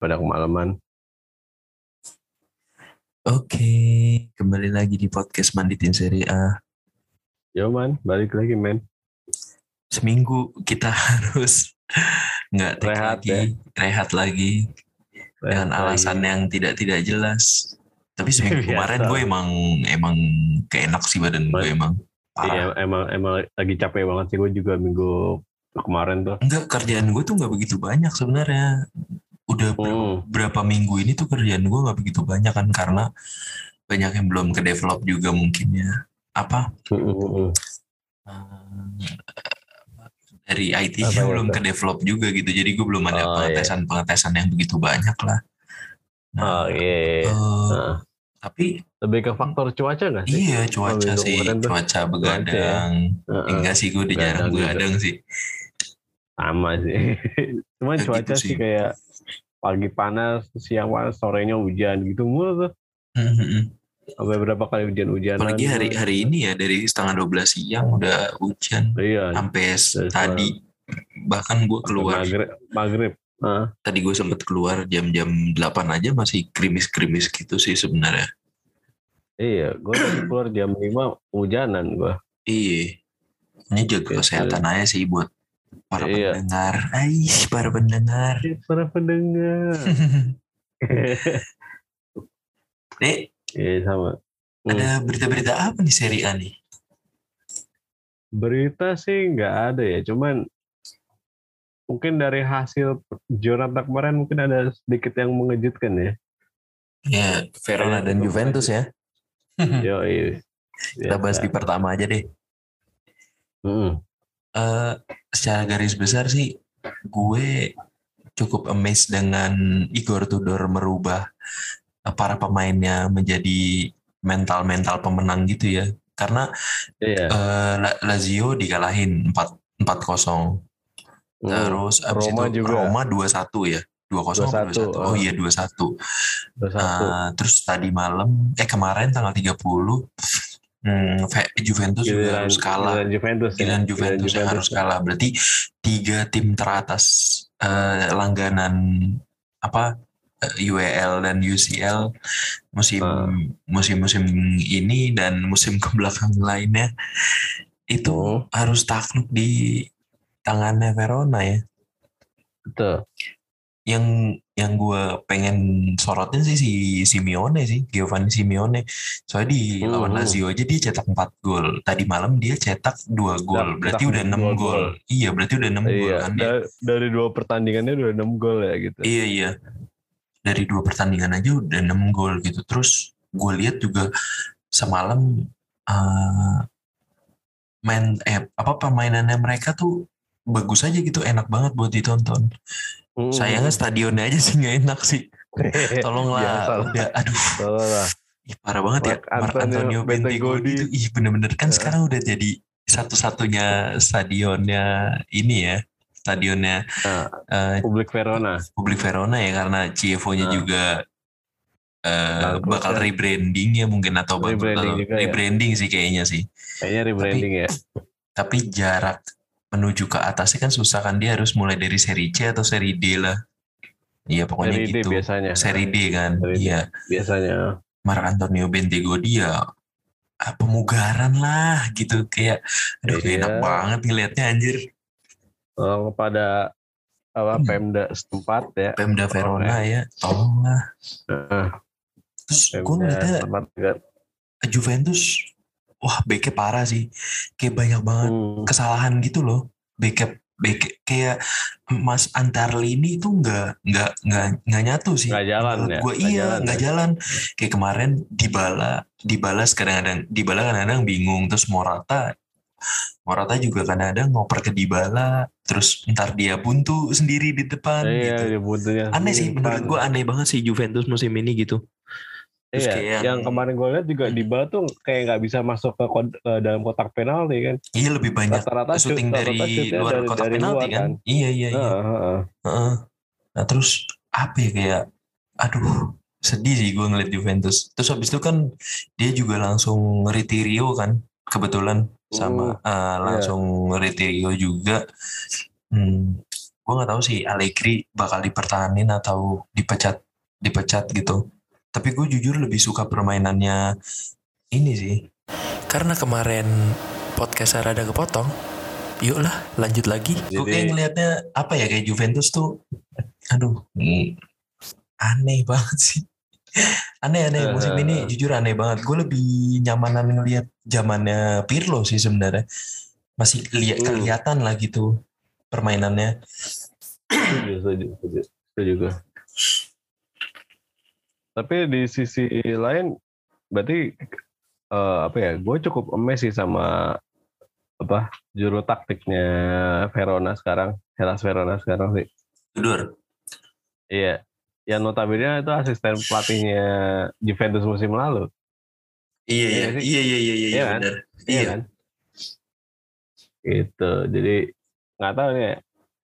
pada kemalaman. Oke, kembali lagi di podcast Manditin Seri A. Yo man, balik lagi men. Seminggu kita harus nggak Rehat lagi, ya. rehat lagi dengan Rehat alasan lagi. yang tidak tidak jelas. Tapi seminggu Biasa. kemarin gue emang emang keenak sih badan gue emang. Iya, Parah. emang emang lagi capek banget sih gue juga minggu kemarin tuh. Enggak kerjaan gue tuh nggak begitu banyak sebenarnya. Udah ber- Hmm. berapa minggu ini tuh kerjaan gue nggak begitu banyak kan karena banyak yang belum ke develop juga mungkin ya. Apa. Eh, dari IT Apa nya ya, belum ke develop juga gitu jadi gue belum ada Oh, pengetesan pengetesan yang begitu banyak lah Oh nah, iya. iya. eh, Nah, tapi lebih ke faktor cuaca nggak sih? iya cuaca sih cuaca begadang Heeh. enggak sih gue udah Begadang jarang juga. begadang sih Sama sih. Cuman Ya cuaca gitu sih. kayak pagi panas, siang panas, sorenya hujan gitu mulu tuh. Mhm. Sampai berapa kali hujan-hujanan. apalagi hari hari ini ya dari setengah 12 siang udah hujan Iya. sampai tadi bahkan gue keluar Maghrib. Maghrib. Heeh. tadi gue sempet keluar jam-jam 8 aja masih krimis-krimis gitu sih sebenarnya Iya, gue keluar jam 5 hujanan gue. Iya. Ini jaga Gitu. kesehatan aja sih buat para Iya. pendengar. Aish, para pendengar. Para pendengar. Nih, Iya sama. Hmm. ada berita-berita apa nih seri A nih? Berita sih nggak ada ya, cuman mungkin dari hasil Jonathan kemarin mungkin ada sedikit yang mengejutkan ya. Ya, Verona dan Juventus ya. Yo, iya. Kita bahas di pertama aja deh. Hmm. Eh, secara garis besar sih, gue cukup amazed dengan Igor Tudor merubah eh, para pemainnya menjadi mental-mental pemenang gitu ya. Karena Iya. eh, La- Lazio dikalahin 4 4-0. Hmm. Terus abis Roma itu juga. Roma 2-1 ya. 2-0 apa 2-1, 2-1? Oh ah. iya 2-1. Terus satu. Eh, terus tadi malam, eh kemarin tanggal 30, hmm, Juventus juga harus kalah. giliran Juventus. ya. Giliran Juventus yang harus kalah. Berarti tiga tim teratas eh, langganan apa eh, UEL dan UCL musim Ah. musim-musim ini dan musim ke belakang lainnya itu Oh, harus takluk di tangannya Verona ya. betul. Yang yang gue pengen sorotin sih si Simeone sih, Giovanni Simeone. Soalnya di Hmm, lawan. Lazio aja dia cetak 4 gol. Tadi malam dia cetak 2 gol. Cetak Berarti udah 6 dua gol. gol. Iya, berarti udah 6 gol Iya, kan dia. da- dari dua pertandingannya udah 6 gol ya gitu. Iya, iya. Dari dua pertandingan aja udah 6 gol gitu. Terus gue lihat juga semalam eh main eh apa permainannya mereka tuh bagus aja gitu, enak banget buat ditonton. Hmm. Sayangnya stadionnya aja sih nggak enak sih. Tolonglah, udah, aduh, Salah lah. ih, parah banget ya. Marc Marc Antonio Antonio Bentegodi itu, ih bener-bener kan Ya. sekarang udah jadi satu-satunya stadionnya ini ya, stadionnya Nah, eh, publik Verona. publik Verona ya karena CFO-nya Nah. juga eh, Bangkrut bakal ya. rebranding ya mungkin atau Rebranding atau- juga ya. rebranding sih kayaknya sih. Kayaknya rebranding ya. Tapi jarak menuju ke atasnya kan susah kan dia harus mulai dari seri C atau seri D lah. Iya pokoknya Seri D gitu. biasanya. Seri D kan. Seri D. Iya. Biasanya. Marc Antonio Bentegodi ya ah, pemugaran lah gitu kayak aduh Iya. enak banget ngelihatnya anjir Tolong kepada apa Hmm. Pemda setempat ya. Pemda Verona ya tolong lah Heeh. terus gue ngeliatnya. Juventus wah backnya parah sih. Kayak banyak banget Hmm. kesalahan gitu loh. Back back kayak Mas Antarlini itu nggak nggak nggak nggak nyatu sih. Nggak jalan Menurut ya? Nggak iya jalan nggak ya? jalan. Kayak kemarin dibala dibalas kadang-kadang dibala kadang-kadang bingung. Terus Morata Morata juga kadang-kadang ngoper ke Dybala. Terus ntar dia buntu sendiri di depan Iya, gitu. dia buntunya aneh sih menurut gue aneh banget sih Juventus musim ini gitu Terus Iya, kayak yang kemarin gue lihat juga di bawah tuh kayak nggak bisa masuk ke, kod- ke dalam kotak penalti kan. iya lebih banyak Rata-rata syuting dari luar dari- kotak dari penalti luar kan kan. iya iya iya Heeh, heeh. Heeh. Nah terus apa ya kayak aduh sedih sih gue ngeliat Juventus. Terus habis itu kan dia juga langsung Ritirio kan kebetulan sama Hmm, eh, langsung Ritirio juga. Hmm, gue nggak tahu sih Allegri bakal dipertahanin atau dipecat dipecat gitu tapi gue jujur lebih suka permainannya ini sih. Karena kemarin podcast rada kepotong, yuklah lanjut lagi. gue kayak ngelihatnya apa ya kayak Juventus tuh aduh ini aneh banget sih. Aneh-aneh musim ini jujur aneh banget. Gue lebih nyamanan ngelihat zamannya Pirlo sih sebenarnya. Masih lihat Hmm. kelihatan lah gitu permainannya. Setuju, setuju, setuju. Tapi di sisi lain, berarti eh, apa ya? Gue cukup emes sih sama apa juru taktiknya Verona sekarang, Hellas Verona sekarang sih. Tidur. Iya, yang notabene itu asisten pelatihnya Juventus musim lalu. Iya Iya iya sih. iya iya iya iya Iya kan? benar. Iya Iya. kan? Gitu. Jadi nggak tahu nih,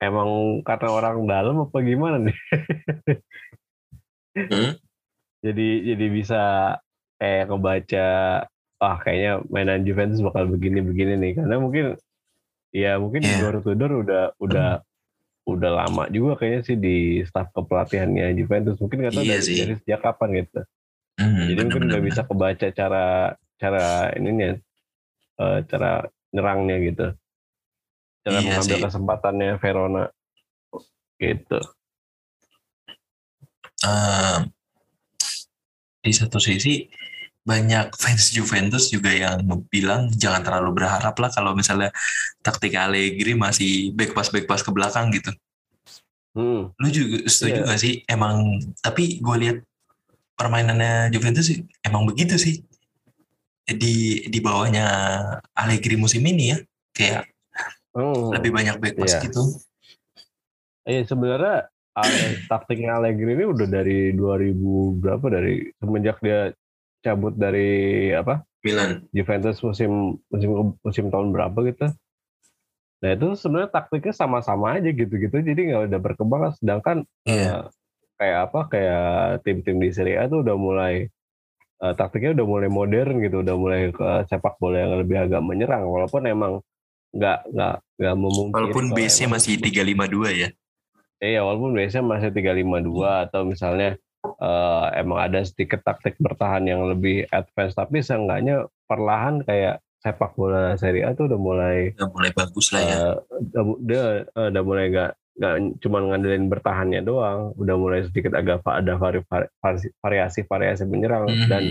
emang karena orang dalam apa gimana nih? Hmm? Jadi jadi bisa kayak kebaca ah kayaknya mainan Juventus bakal begini-begini nih. Karena mungkin ya mungkin Iya. Igor Tudor udah udah udah lama juga kayaknya sih di staf kepelatihannya Juventus. Mungkin nggak tahu Iya dari, sih. dari sejak kapan gitu. Hmm, jadi bener, mungkin nggak bisa kebaca cara cara ininya eh, cara nyerangnya gitu. Cara Iya mengambil sih. kesempatannya Verona. Gitu. Ehm, di satu sisi banyak fans Juventus juga yang bilang jangan terlalu berharap lah kalau misalnya taktik Allegri masih back pass back pass ke belakang gitu. hmm. Lu juga setuju Iya. gak sih? Emang tapi gue lihat permainannya Juventus sih emang begitu sih. Di di bawahnya Allegri musim ini ya kayak Hmm. lebih banyak back pass Iya. gitu. Iya sebenarnya Ale- taktiknya Allegri ini udah dari 2000 berapa dari semenjak dia cabut dari apa Milan. Juventus musim musim musim tahun berapa gitu. Nah itu sebenarnya taktiknya sama-sama aja gitu-gitu jadi nggak ada berkembang sedangkan Iya. eh, kayak apa kayak tim-tim di Serie A tuh udah mulai eh, taktiknya udah mulai modern gitu udah mulai ke sepak bola yang lebih agak menyerang walaupun emang nggak nggak nggak memungkiri Walaupun base-nya masih 352 ya. Iya, walaupun biasanya masih 352 atau misalnya eh, emang ada sedikit taktik bertahan yang lebih advance, tapi seenggaknya perlahan kayak sepak bola Serie A tuh udah mulai Udah mulai bagus lah ya. eh, udah, udah, eh, udah mulai nggak nggak cuma ngandelin bertahannya doang, udah mulai sedikit agak ada vari- vari- variasi-variasi menyerang Mhm. dan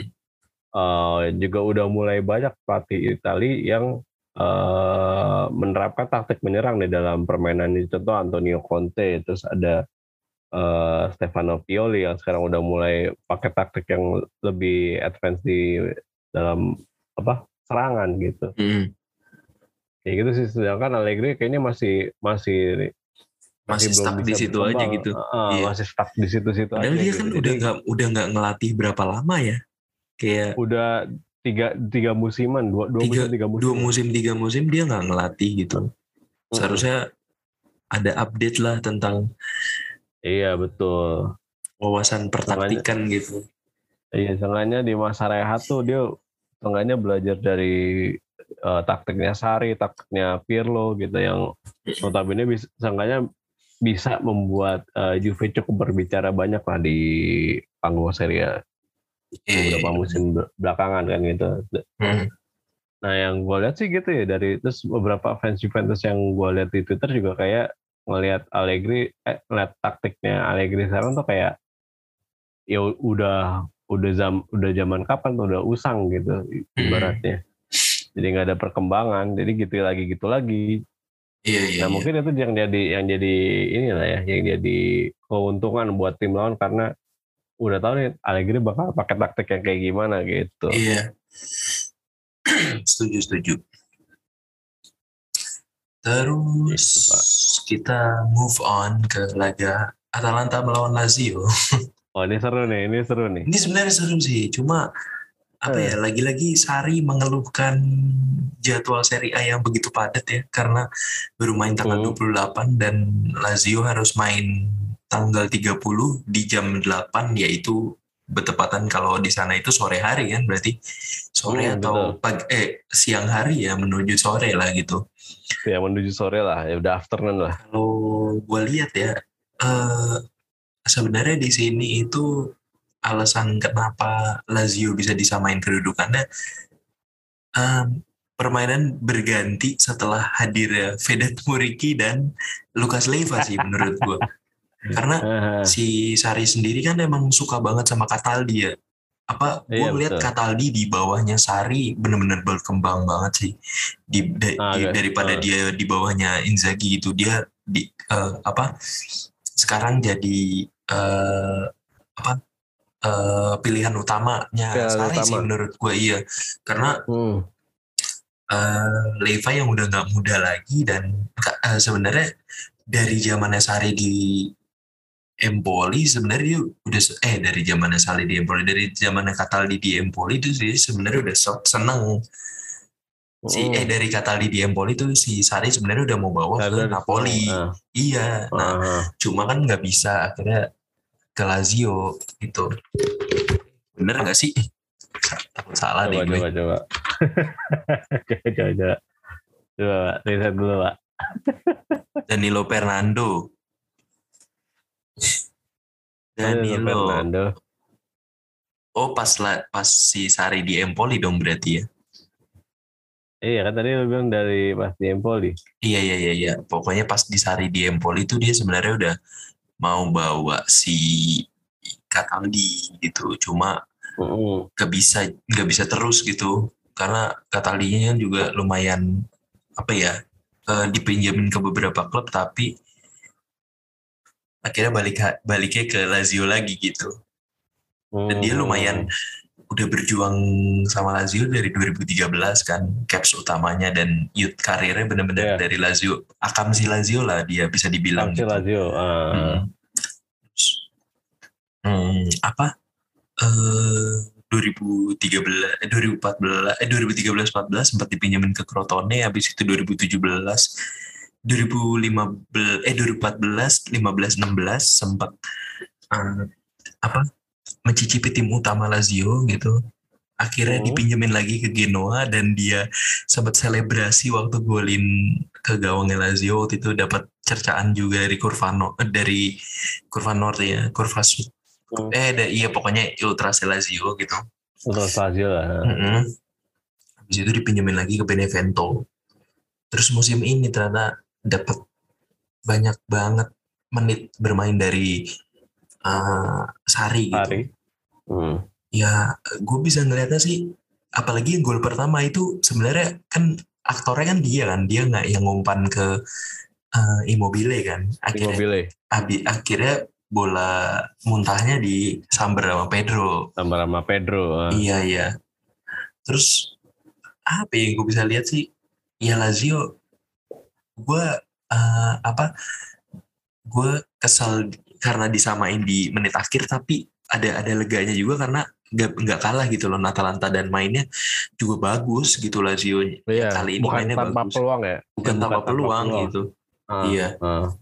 eh, juga udah mulai banyak pelatih Itali yang eh, menerapkan taktik menyerang di dalam permainan ini. Contoh Antonio Conte, terus ada eh, Stefano Pioli yang sekarang udah mulai pakai taktik yang lebih advance di dalam apa serangan gitu. Mhm. Kayak gitu sih. Sedangkan Allegri kayaknya masih masih Masih belum stuck di situ aja berkembang. gitu. Heeh, Iya. Masih stuck di situ-situ aja. Padahal dia gitu. kan Jadi udah nggak udah nggak ngelatih berapa lama ya. Kayak udah tiga tiga musiman, dua dua Tiga- musim tiga musim. dua musim tiga musim dia nggak ngelatih gitu. Seharusnya ada update lah tentang Iya betul. wawasan pertaktikan gitu. Iya, seenggaknya di masa rehat tuh dia seenggaknya belajar dari eh, taktiknya Sari, taktiknya Pirlo gitu yang notabene bisa seenggaknya bisa membuat eh, Juve cukup berbicara banyak lah di panggung Serie beberapa musim be- belakangan kan gitu. Hmm. Nah yang gue lihat sih gitu ya dari terus beberapa fans Juventus yang gue lihat di Twitter juga kayak ngelihat Allegri, eh, ngeliat taktiknya Allegri sekarang tuh kayak ya udah udah zam udah zaman kapan tuh udah usang gitu ibaratnya. Jadi nggak ada perkembangan, jadi gitu lagi gitu lagi. Iya iya. Nah iya. mungkin itu yang jadi yang jadi inilah ya, yang jadi keuntungan buat tim lawan karena udah tahu nih Allegri bakal pakai taktik yang kayak gimana gitu. Iya. setuju setuju. Terus Gitu, kita move on ke laga Atalanta melawan Lazio. Oh ini seru nih, ini seru nih. Ini sebenarnya seru sih, cuma apa Eh. ya lagi-lagi Sari mengeluhkan jadwal Serie A yang begitu padat ya karena baru main tanggal Hmm. 28 dan Lazio harus main tanggal 30 di jam 8 yaitu bertepatan kalau di sana itu sore hari kan berarti sore Hmm, atau pagi eh siang hari ya menuju sore lah gitu. Ya menuju sore lah, ya udah afternoon lah. Kalau gue lihat ya eh sebenarnya di sini itu alasan kenapa Lazio bisa disamain kedudukannya em, permainan berganti setelah hadirnya Vedat Muriki dan Lukas Leiva sih menurut gue. Karena si Sari sendiri kan emang suka banget sama Cataldi ya. Apa gue Iya, ngeliat betul. Cataldi di bawahnya Sari bener-bener berkembang banget sih. Di, da- Ah, di- daripada ah. dia di bawahnya Inzaghi gitu dia di eh, apa sekarang jadi eh, apa eh, pilihan utamanya Pilihan Sari sih utama. menurut gue iya. Karena Hmm. eh Leva yang udah nggak muda lagi dan eh, sebenarnya dari zamannya Sari di Empoli sebenarnya dia udah eh dari zamannya Sari di Empoli dari zamannya Cataldi di Empoli itu dia sebenarnya udah se- seneng si Hmm. eh dari Cataldi di Empoli itu si Sari sebenarnya udah mau bawa ke Napoli Ah, iya nah ah, ah. cuma kan nggak bisa akhirnya ke Lazio gitu bener nggak sih takut salah coba, deh gue coba, coba. coba, coba, coba. Coba, Pak. riset dulu, Pak. Danilo Fernando Danilo Fernando. oh pas la, pas si Sari di Empoli dong berarti ya Iya kan tadi lu bilang dari pas di Empoli. iya iya iya iya pokoknya pas di Sari di Empoli itu dia sebenarnya udah mau bawa si Cataldi gitu cuma Mm-mm. gak bisa nggak bisa terus gitu karena Cataldinya juga lumayan apa ya eh, dipinjamin ke beberapa klub tapi akhirnya balik baliknya ke Lazio lagi gitu dan dia Hmm. lumayan udah berjuang sama Lazio dari 2013 kan caps utamanya dan youth karirnya bener-bener Iya. dari Lazio akam si Lazio lah dia bisa dibilang Sanksi gitu. Lazio. Ah. Hmm. Hmm, apa eh 2013 eh 2014 eh 2013 14 sempat dipinjemin ke Crotone habis itu 2017 2015 eh 2014 15 16 sempat eh, apa mencicipi tim utama Lazio gitu akhirnya Hmm. dipinjemin lagi ke Genoa dan dia sempat selebrasi waktu golin ke gawangnya Lazio waktu itu dapat cercaan juga dari Curvano eh, dari Curva Norte ya Curva Sud Hmm. eh da- iya pokoknya Ultras Lazio gitu Terus Lazio lah. Mm-mm. habis itu dipinjemin lagi ke Benevento terus musim ini ternyata dapat banyak banget menit bermain dari uh, Sari gitu Hari. Hmm. ya gue bisa ngeliatnya sih apalagi gol pertama itu sebenarnya kan aktornya kan dia kan dia nggak yang ngumpan ke uh, Immobile kan akhirnya Immobile. abi, akhirnya bola muntahnya di samber sama Pedro Tambah sama Pedro. ah. iya iya terus apa yang gue bisa lihat sih ya Lazio gue uh, apa gue kesel karena disamain di menit akhir tapi ada ada leganya juga karena nggak nggak kalah gitu loh Atalanta dan mainnya juga bagus gitu Lazio Iya. kali ini Bukan mainnya tanpa bagus. peluang ya. bukan Ya, tanpa peluang gitu Ah, iya ah.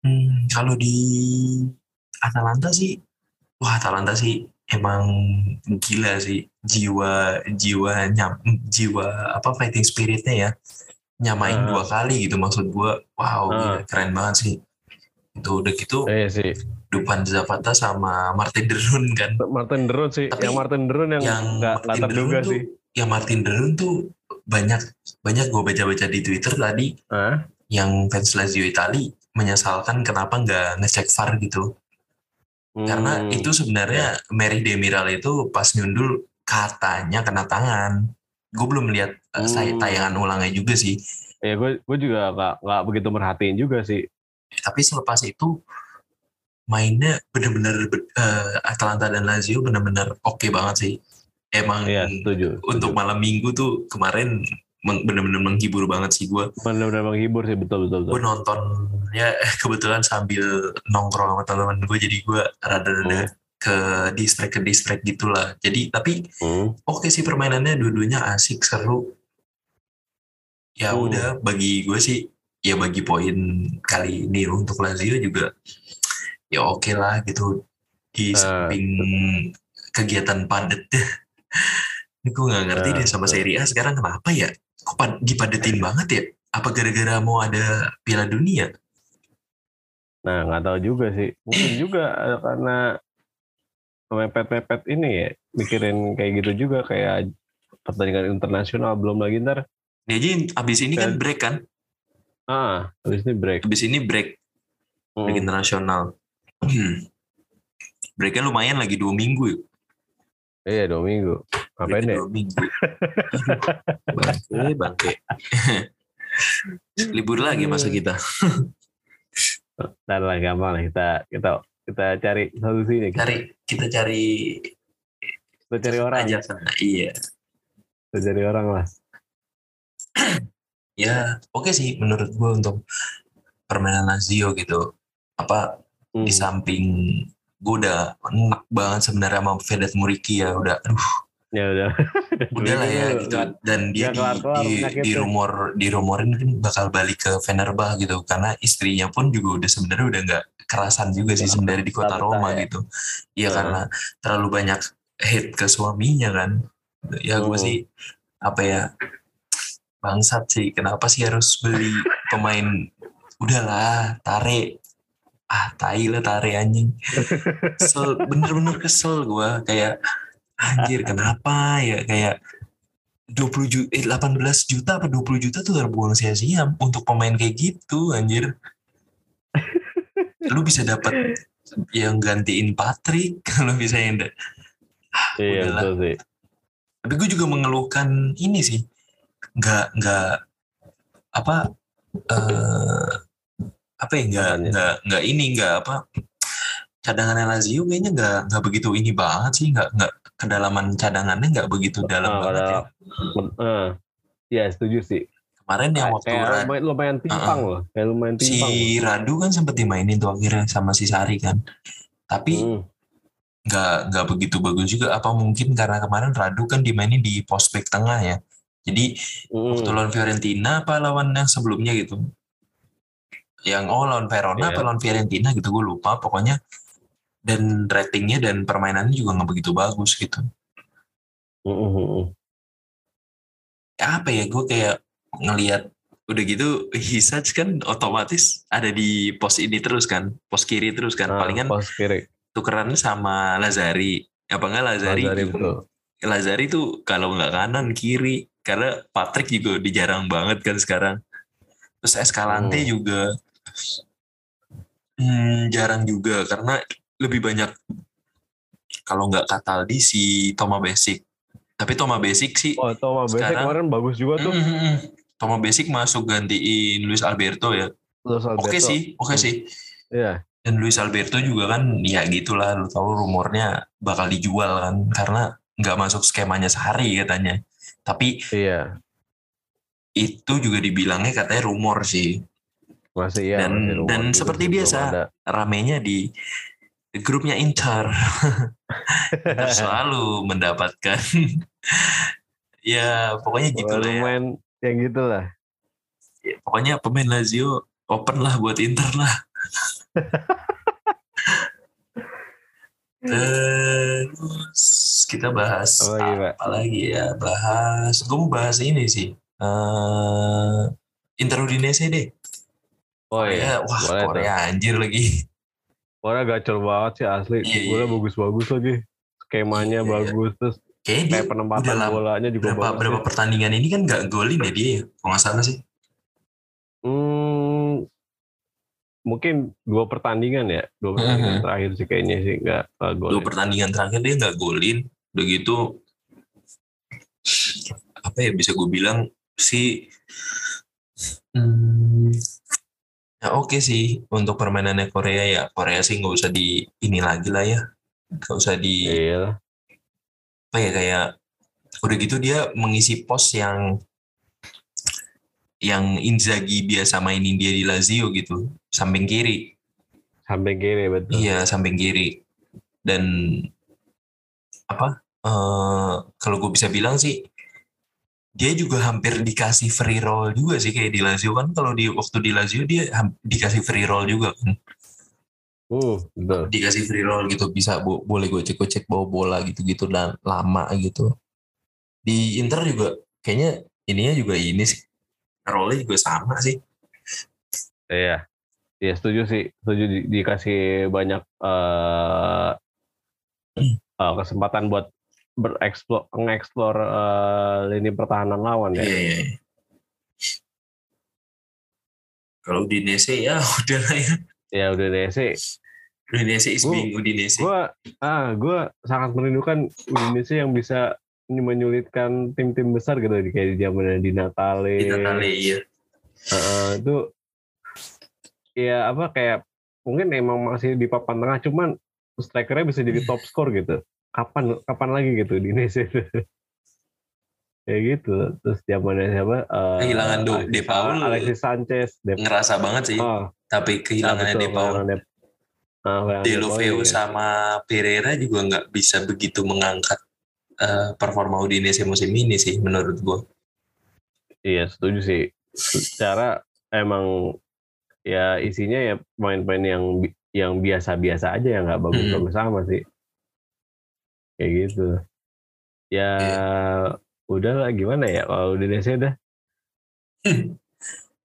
Hmm, kalau di Atalanta sih, wah Atalanta sih emang gila sih jiwa jiwa nyam jiwa apa fighting spiritnya ya nyamain Ah. dua kali gitu maksud gua wow Ah. gila, keren banget sih itu udah gitu Iya sih. Dupan Zapata sama Martin Derun kan Martin Derun sih. Tapi yang Martin Derun yang yang Martin terduga Derun tuh sih. yang Martin Derun tuh banyak banyak gue baca-baca di Twitter tadi Ah, yang fans Lazio Itali menyesalkan kenapa nggak ngecek VAR gitu Karena hmm. itu sebenarnya Mary Demiral itu pas nyundul katanya kena tangan. Gue belum lihat eh, say- Hmm. tayangan ulangnya juga sih. Ya gue gue juga nggak nggak begitu merhatiin juga sih. Tapi selepas itu mainnya bener-bener be- eh, Atalanta dan Lazio bener-bener oke banget sih. Emang Iya setuju. untuk malam minggu tuh kemarin bener-bener menghibur banget sih gue. benar-benar menghibur sih betul betul. Gue betul. nonton ya kebetulan sambil nongkrong sama teman-teman gue jadi gue rada-rada Hmm. Ke distract ke distract gitulah. Jadi tapi Hmm. oke sih permainannya dua-duanya asik seru ya Hmm. udah bagi gue sih ya bagi poin kali ini untuk Lazio juga ya oke lah gitu di Nah, samping kegiatan padat. Ini gue nggak ngerti Nah, deh sama. Serie A sekarang kenapa ya? Kok pad- dipadetin banget ya? Apa gara-gara mau ada Piala Dunia? Nah, nggak tahu juga sih. Mungkin juga eh, karena mepet-mepet ini ya, mikirin kayak gitu juga kayak pertandingan internasional belum lagi ntar Ini aja abis ini kan break kan? ah habis ini break. Abis ini break break Hmm. internasional. Breaknya lumayan lagi dua minggu ya. Iya dua minggu. Ngapain Breaknya deh? Dua minggu. Bangke, bangke. Libur lagi masa kita. Ntar lah gampang lah kita kita kita cari solusinya. Kita, Cari kita cari kita cari orang. aja sana. Iya. Kita cari orang lah. Ya, oke sih menurut gue untuk permainan Lazio gitu. Apa Hmm. di samping gue udah enak banget sebenarnya sama Vedat Muriki ya udah aduh Ya udah. udah lah ya gitu. dan dia di, di, di rumor di rumorin kan bakal balik ke Fenerbah gitu. Karena istrinya pun juga udah sebenarnya udah nggak kerasan juga sih sebenarnya di kota Roma ya. gitu. Iya Nah. karena terlalu banyak hate ke suaminya kan. Ya gue sih apa ya bangsat sih. Kenapa sih harus beli pemain? Udahlah tarik ah tai lah tarik anjing. Kesel bener-bener kesel gue kayak anjir kenapa ya kayak 20 juta, eh, 18 juta apa 20 juta tuh terbuang sia-sia untuk pemain kayak gitu anjir lu bisa dapat yang gantiin Patrick kalau bisa yang Iya udahlah. betul sih. tapi gue juga mengeluhkan ini sih nggak nggak apa eh apa ya nggak Apanya? nggak nggak ini nggak apa cadangannya Lazio kayaknya nggak nggak begitu ini banget sih nggak nggak kedalaman cadangannya nggak begitu dalam Ah, banget ya Eh, Iya setuju sih. kemarin yang waktu kayak lumayan, lumayan timpang loh. Kayak lumayan si timpang. Radu kan sempat dimainin tuh akhirnya sama si Sari kan tapi Hmm. nggak nggak begitu bagus juga apa mungkin karena kemarin Radu kan dimainin di pos back tengah ya jadi Hmm. waktu lawan Fiorentina apa lawan yang sebelumnya gitu yang oh lawan Verona Iya. apa lawan Fiorentina gitu gue lupa pokoknya dan ratingnya dan permainannya juga nggak begitu bagus gitu. Hmm, hmm, apa ya gue kayak ngelihat udah gitu Hisaj kan otomatis ada di pos ini terus kan pos kiri terus kan. Nah, palingan pos kiri. tukerannya sama Lazari. Apa enggak Lazari Lazari betul. Lazari tuh kalau nggak kanan kiri. Karena Patrick juga udah jarang banget kan sekarang. Terus Escalante Hmm. juga hmm, jarang juga. Karena lebih banyak kalau nggak Cataldi si Toma Basic tapi Toma Basic sih Oh, Thomas Basic Sekarang- kemarin bagus juga tuh. Mm. Toma Basic masuk gantiin Luis Alberto ya Luis oke Alberto. sih oke Hmm. sih Iya. dan Luis Alberto juga kan ya gitulah lu tahu rumornya bakal dijual kan karena nggak masuk skemanya sehari katanya tapi Iya. itu juga dibilangnya katanya rumor sih Masih ya. Dan- masih rumor dan seperti biasa. ramenya di grupnya Inter Inter selalu mendapatkan ya pokoknya gitu lah ya. yang gitu lah. Ya, pokoknya pemain Lazio open lah buat Inter lah terus kita bahas Apa lagi, Pak? apa lagi ya bahas gue mau bahas ini sih eh Inter Udinese deh Oh Korea, iya. wah boleh tuh. Korea anjir lagi Korea gacor banget sih asli. Iya, iya, Bola iya. bagus-bagus lagi. Skemanya Iya, iya. bagus terus kayaknya dia kayak penempatan udah lama- bolanya juga berapa bagus. berapa pertandingan ini kan nggak golin ya dia ya kalau nggak salah sih Hmm, mungkin dua pertandingan ya, dua pertandingan Mhm. terakhir sih kayaknya sih nggak nggak gol. dua pertandingan terakhir dia nggak golin udah gitu apa ya bisa gue bilang sih hmm, ya oke sih untuk permainannya Korea ya Korea sih nggak usah di ini lagi lah ya nggak usah di Iya. apa ya kayak udah gitu dia mengisi pos yang yang Inzaghi biasa mainin dia di Lazio gitu samping kiri Sampai kiri betul. Iya samping kiri dan apa? eh kalau gue bisa bilang sih dia juga hampir dikasih free roll juga sih kayak di Lazio kan kalau di waktu di Lazio dia dikasih free roll juga kan Uh, betul. dikasih free roll gitu bisa bo- boleh gocek-gocek bawa bola gitu-gitu dan lama gitu di Inter juga kayaknya ininya juga ini sih rollnya juga sama sih Iya. Iya setuju sih. Setuju di- dikasih banyak eh eh, kesempatan buat bereksplor mengeksplor eh, lini pertahanan lawan ya. Iya, iya. iya. Kalau Udinese ya udah lah ya. Ya sih. Udinese is Gua- being Udinese. Gue ah gue sangat merindukan Indonesia yang bisa menyulitkan tim-tim besar gitu kayak di zaman di Natale. Di Natale iya. Heeh, itu ya apa kayak mungkin emang masih di papan tengah cuman strikernya bisa jadi top score gitu. Kapan kapan lagi gitu di Indonesia kayak gitu. Terus zamannya siapa? Eh, Kehilangan Do- Alexis- De Paul. Alexis Sanchez, De Ngerasa banget sih. Oh, Tapi kehilangannya betul, De Paul. kehilangan De- Ah, De Paul, iya. sama Pereira juga nggak bisa begitu mengangkat eh, performa Udinese musim ini sih menurut gua. Iya setuju sih. Secara emang ya isinya ya pemain-pemain yang yang biasa-biasa aja yang nggak bagus-bagus sama sih. Kayak gitu. Ya udahlah gimana ya kalau Indonesia udah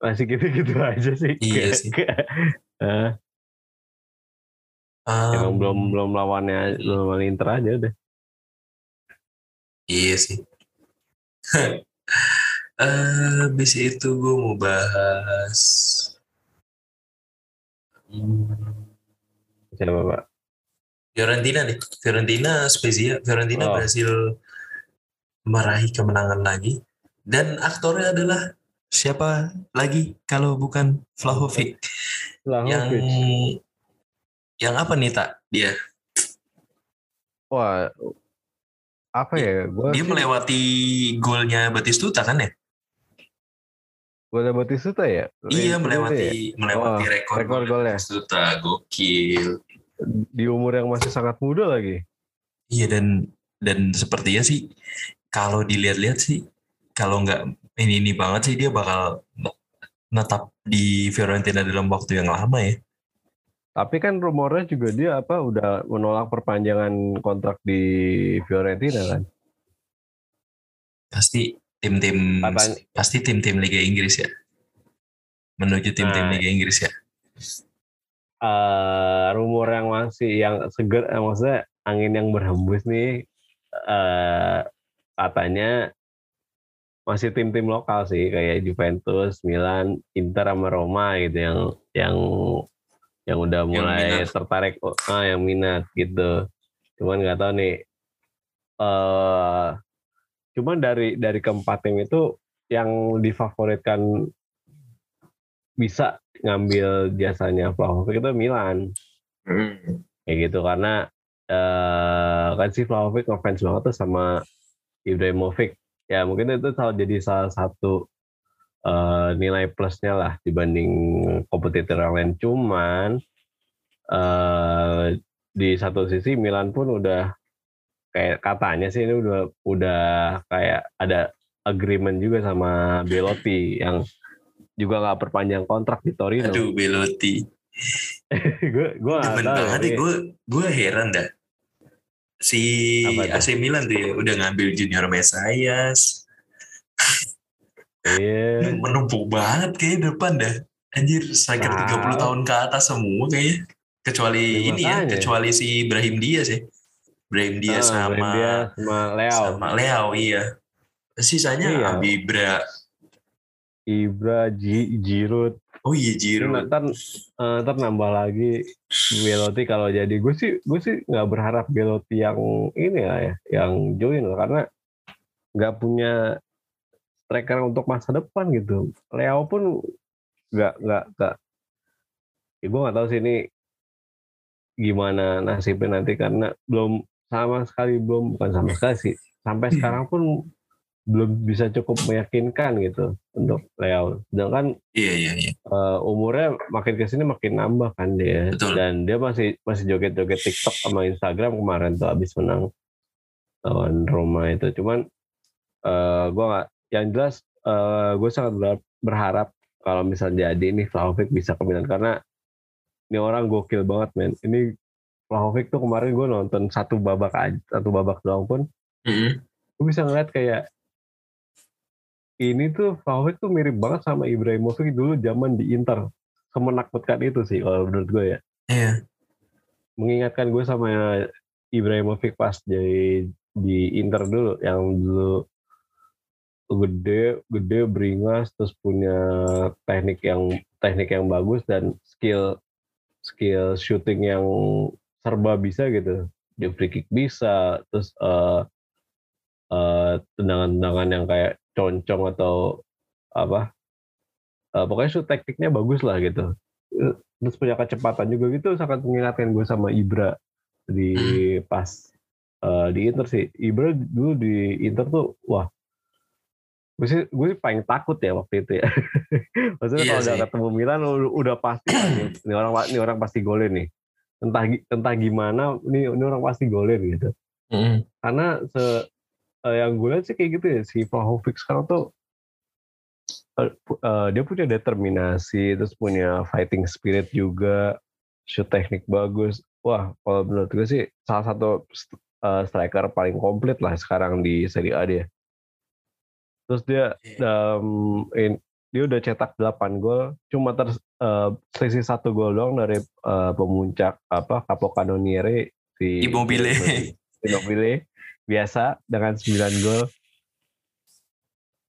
masih gitu-gitu aja sih. Iya sih. Eh, emang Um, belum belum lawannya belum lawan Inter aja udah. Iya sih. Eh, habis itu gue mau bahas hmm, Siapa Pak? Fiorentina nih. Fiorentina Spezia. Fiorentina Oh. berhasil meraih kemenangan lagi. Dan aktornya adalah siapa lagi kalau bukan Vlahovic. Yang Vlahovic. yang apa nih tak dia? Wah apa ya? Gua Dia sih- melewati golnya Batistuta kan ya? Gua Batistuta ya? Iya Itu melewati ya? melewati Oh, rekor, rekor golnya golnya. Batistuta gokil. Di umur yang masih sangat muda lagi. Iya dan dan sepertinya sih kalau dilihat-lihat sih kalau nggak ini ini banget sih dia bakal netap di Fiorentina dalam waktu yang lama ya. Tapi kan rumornya juga dia apa udah menolak perpanjangan kontrak di Fiorentina kan. Pasti tim-tim pasti tim-tim Liga Inggris ya. Menuju tim-tim Nah. Liga Inggris ya. Eh rumor yang masih yang seger, eh, maksudnya angin yang berhembus nih eh katanya masih tim-tim lokal sih kayak Juventus, Milan, Inter sama Roma gitu yang yang yang udah mulai minat. tertarik oh, ah yang minat gitu. Cuman nggak tahu nih eh cuman dari dari keempat tim itu yang difavoritkan bisa ngambil jasanya Vlahovic itu Milan. Kayak gitu karena eh kan si Vlahovic ngefans banget tuh sama Ibrahimovic. Ya mungkin itu salah jadi salah satu eh, nilai plusnya lah dibanding kompetitor yang lain. Cuman eh di satu sisi Milan pun udah kayak katanya sih ini udah udah kayak ada agreement juga sama Belotti yang juga nggak perpanjang kontrak di Torino. Aduh Belotti. gue gue Demen banget deh gue gue heran dah. Si Apa tuh? AC Milan tuh ya udah ngambil Junior Mesias. Iya. menumpuk banget kayaknya depan dah. Anjir, striker Nah. 30 tahun ke atas semua kayaknya. Kecuali Ya, ini ya, kecuali si Ibrahim Diaz ya. Ibrahim Diaz Ah, sama dia sama Leo, sama Leo iya. Sisanya Iya. Abibra. Ibra, Giroud. Oh iya Giroud. ntar, eh, ntar nambah lagi Belotti kalau jadi. Gue sih gue sih nggak berharap Belotti yang ini lah ya, yang join lah karena nggak punya striker untuk masa depan gitu. Leo pun nggak nggak nggak. Ya, gue nggak tahu sih ini gimana nasibnya nanti karena belum sama sekali belum bukan sama sekali sih sampai sekarang pun belum bisa cukup meyakinkan gitu untuk Leo. Sedangkan Iya iya iya. eh, umurnya makin ke sini makin nambah kan dia Betul. dan dia masih masih joget-joget TikTok sama Instagram kemarin tuh abis menang lawan Roma itu cuman eh gue nggak yang jelas gue sangat ber- berharap kalau misal jadi nih Vlahovic bisa ke Milan karena ini orang gokil banget men. Ini Vlahovic tuh kemarin gue nonton satu babak aja, satu babak doang pun, Mm-mm. gue bisa ngeliat kayak ini tuh Vlahovic tuh mirip banget sama Ibrahimovic dulu zaman di Inter. Semenakutkan itu sih kalau menurut gue ya. Iya. Mengingatkan gue sama Ibrahimovic pas jadi di Inter dulu yang dulu gede, gede beringas terus punya teknik yang teknik yang bagus dan skill skill shooting yang serba bisa gitu. Dia free kick bisa, terus eh, tendangan-tendangan yang kayak concong atau apa eh, pokoknya shoot tekniknya bagus lah gitu. Eh, terus punya kecepatan juga gitu sangat mengingatkan gue sama Ibra di pas eh, di Inter sih. Ibra dulu di Inter tuh wah gue sih gue sih paling takut ya waktu itu ya. Maksudnya Iya kalau udah ketemu Milan udah, pasti ini, orang ini orang pasti golin nih. Entah entah gimana ini ini orang pasti golin gitu. Mm-mm. karena se eh, yang gue lihat sih kayak gitu ya si Vlahovic sekarang tuh pu- eh, dia punya determinasi terus punya fighting spirit juga shoot teknik bagus. Wah kalau menurut gue sih salah satu eh, striker paling komplit lah sekarang di Serie A dia. Terus dia dalam in- dia udah cetak 8 gol cuma ter eh, selisih satu gol doang dari eh, pemuncak apa Capocannoniere si Immobile. Immobile biasa dengan 9 gol.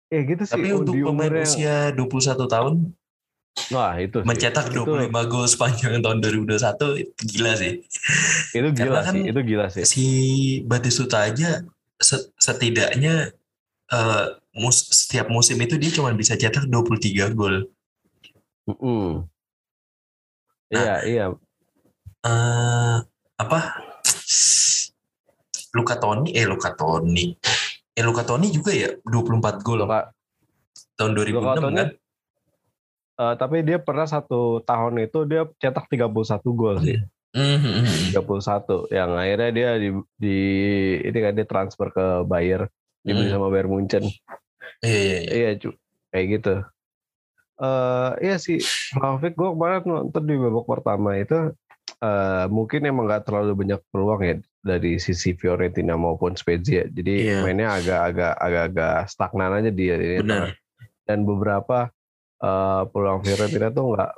Eh gitu sih. Tapi oh, untuk pemain umurnya- usia 21 tahun wah itu sih. mencetak Itu- 25 gol sepanjang tahun 2021 itu gila sih. Itu, gila kan sih, itu gila sih. Si Batistuta aja se- setidaknya eh, mus- setiap musim itu dia cuma bisa cetak 23 gol. Mm-mm. Nah. Iya, iya. eh apa? Luka Toni, eh Luka Toni. Eh Luka Toni juga ya 24 gol Luka, tahun 2006 Luka Toni, kan? eh, tapi dia pernah satu tahun itu dia cetak 31 gol sih. Mhm. 31 yang akhirnya dia di, di ini kan dia transfer ke Bayer dibeli Hmm. sama Bayern Munchen. Iya, iya, iya. Iya, cu. kayak gitu. Eh iya sih, Vlahovic gue kemarin nonton di babak pertama itu eh mungkin emang nggak terlalu banyak peluang ya dari sisi Fiorentina maupun Spezia. Jadi Iya. mainnya agak-agak agak-agak stagnan aja dia ini. Benar. Dan beberapa eh peluang Fiorentina tuh nggak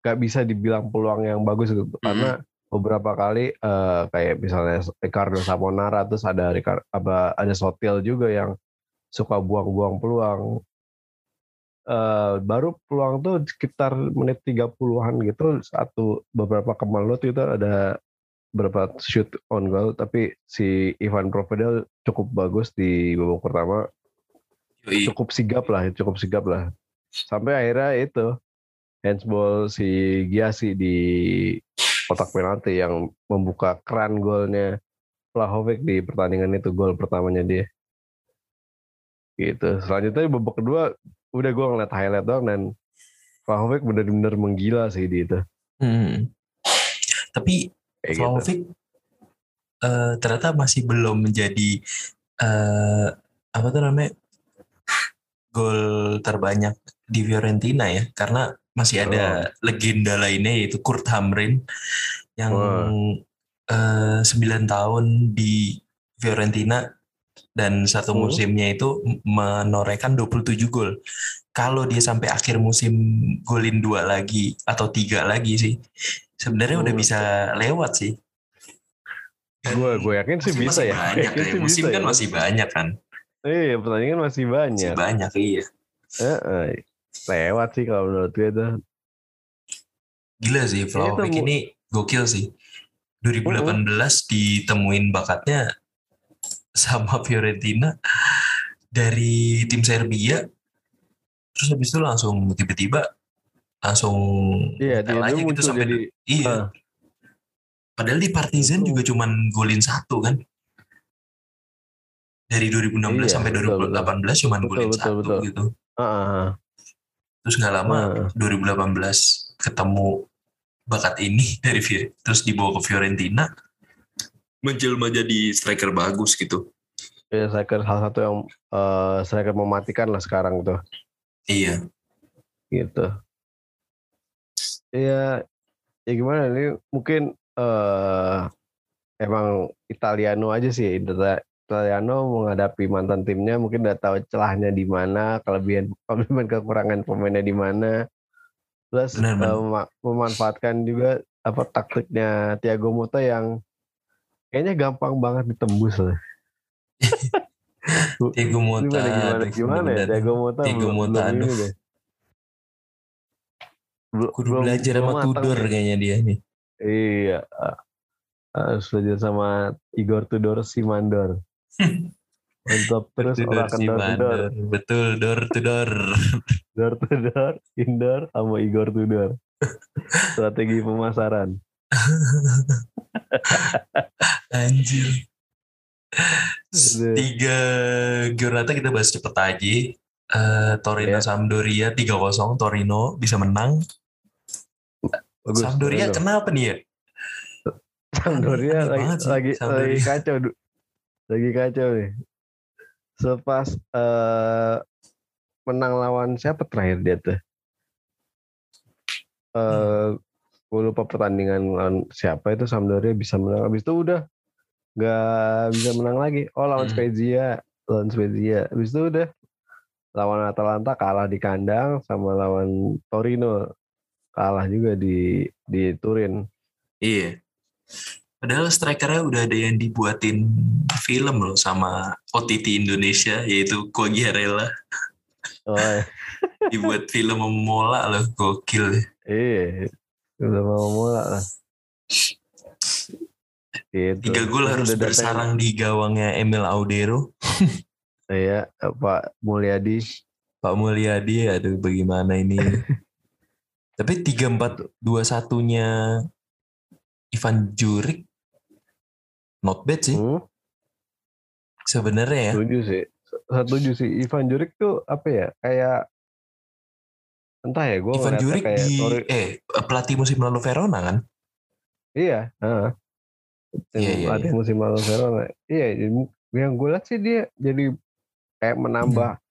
nggak bisa dibilang peluang yang bagus gitu. Karena beberapa kali eh kayak misalnya Ricardo Saponara terus ada Ricar- apa ada Sotil juga yang suka buang-buang peluang. Eh baru peluang tuh sekitar menit 30-an gitu satu beberapa kemalot itu ada beberapa shoot on goal tapi si Ivan Provedel cukup bagus di babak pertama. Cukup sigap lah cukup sigap lah. Sampai akhirnya itu handsball si Giasi di kotak penalti yang membuka keran golnya Vlahovic di pertandingan itu gol pertamanya dia. Gitu. Selanjutnya babak kedua udah gue ngeliat highlight doang dan Vlahovic bener-bener menggila sih di itu Hmm. Tapi kayak gitu. Vlahovic eh, ternyata masih belum menjadi eh, apa tuh namanya gol terbanyak di Fiorentina ya karena masih ada legenda lainnya yaitu Kurt Hamrin yang Wah. eh, 9 tahun di Fiorentina dan satu musimnya itu menorehkan 27 gol. Kalau dia sampai akhir musim golin dua lagi atau tiga lagi sih, sebenarnya udah bisa lewat sih. Gue gue yakin sih masih- bisa ya Banyak, ya. sih Musim bisa kan ya. masih banyak kan. iya pertandingan masih Masih banyak banyak iya. Heeh. lewat sih kalau menurut gue tuh Gila sih mu- ini gokil sih. 2018 ditemuin bakatnya sama Fiorentina dari tim Serbia. Terus habis itu langsung tiba-tiba langsung iya dia aja gitu sampai jadi iya. Ah. Padahal di Partizan Itu- juga cuman golin satu kan. Dari 2016 Iya, sampai betul, 2018 cuman Betul, golin betul, satu betul. gitu. Ah, ah. Terus nggak lama Ah. 2018 ketemu bakat ini dari Fi- terus dibawa ke Fiorentina menjelma jadi striker bagus gitu. Iya, striker salah satu yang eh, striker mematikan lah sekarang tuh, Iya. gitu. Iya, ya gimana nih mungkin eh emang Italiano aja sih Ita- Italiano menghadapi mantan timnya mungkin udah tahu celahnya di mana kelebihan kelebihan kekurangan pemainnya di mana plus Benar, benar. mema- memanfaatkan juga apa taktiknya Thiago Motta yang kayaknya gampang banget ditembus lah Thiago Motta gimana gimana gimana ya belum, Motta, belum ini aduh. deh Bel- kudu belum- belajar belum sama Tudor ya. kayaknya dia nih Iya. Harus belajar sama Igor Tudor Simandor. Mantap terus Tudor orang si Tudor. Betul dor Tudor Tudor Tudor, Indor sama Igor Tudor. Strategi pemasaran. Anjir tiga giornata kita bahas cepet aja Eh, Torino Iya. Sampdoria 3-0 Torino bisa menang Bagus. Sampdoria bagus. kenapa nih ya Sampdoria aneh lagi sih, lagi, Sampdoria. lagi kacau. Lagi kacau nih. Selepas eh, menang lawan siapa terakhir dia tuh? Eh, gue lupa pertandingan lawan siapa itu Sampdoria bisa menang. Habis itu udah nggak bisa menang lagi. Oh lawan Hmm. Spezia, lawan Spezia. Habis itu udah lawan Atalanta kalah di kandang sama lawan Torino kalah juga di di Turin. Iya. Padahal strikernya udah ada yang dibuatin film loh sama OTT Indonesia yaitu Quagliarella Oh, iya. dibuat film memola loh gokil. Iya, udah mau mulai lah. Gitu. Tiga gol harus udah datang- bersarang di gawangnya Emil Audero. Iya, Pak Mulyadi. Pak Mulyadi aduh bagaimana ini. Tapi 3-4-2-1-nya Ivan Jurik not bad sih Hmm, sebenarnya ya. setuju sih. Setuju sih. Ivan Jurik tuh apa ya? Kayak entah ya, gue Ivan Jurik kayak di sorry. eh pelatih musim lalu Verona kan? Iya, heeh. Iya, iya, iya. musim Verona. Iya, jadi- yang gue lihat sih dia jadi kayak menambah Hmm.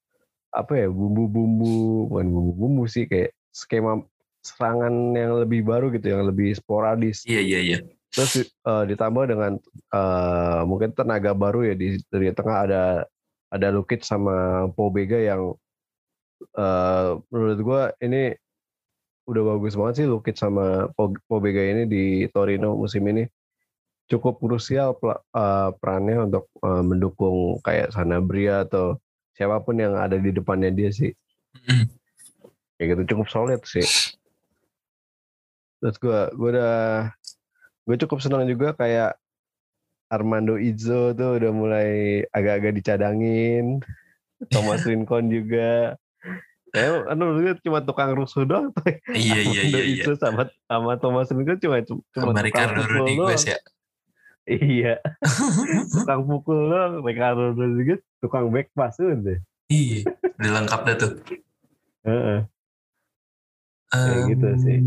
apa ya bumbu-bumbu, bukan bumbu-bumbu sih kayak skema serangan yang lebih baru gitu, yang lebih sporadis. Iya iya iya. Terus eh, ditambah dengan eh, mungkin tenaga baru ya di dari tengah ada ada Lukic sama Pobega yang eh, menurut gua ini udah bagus banget sih Lukic sama Po- Pobega ini di Torino musim ini cukup krusial eh, perannya untuk eh, mendukung kayak Sanabria atau siapa pun yang ada di depannya dia sih kayak gitu cukup solid sih terus gue gue udah gue cukup senang juga kayak Armando Izzo tuh udah mulai agak-agak dicadangin Thomas Rincon juga Kayak anu gue cuma tukang rusuh doang. Iya iya Armando iya iya. Izzo sama sama Thomas Rincon cuma cuma tukang Rodriguez doang. ya. Iya, tukang pukul doang. Ricardo Rodriguez tukang back pass udah. Iya, udah lengkap dah tuh. Heeh. Kayak gitu Em, sih.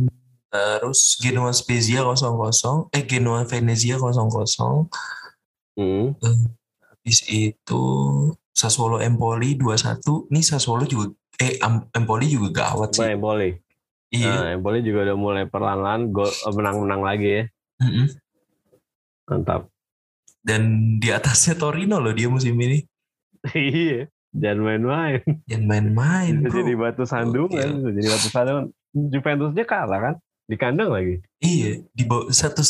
Terus Genoa Spezia 0-0. Eh Genoa Venezia 0-0. Hmm. Habis itu Sassuolo Empoli 2-1. Nih Sassuolo juga eh Empoli juga gawat sih. Empoli. Iya. Nah, Empoli juga udah mulai perlahan-lahan eh, menang-menang lagi ya. Mm-mm. Mantap. Dan di atasnya Torino loh dia musim ini. iya, jangan main-main. Yang main-main Bisa bro. jadi batu sandungan, Gokil. bisa jadi batu sandungan. Juventusnya kalah kan? Di kandang lagi. Iya, di bawah satu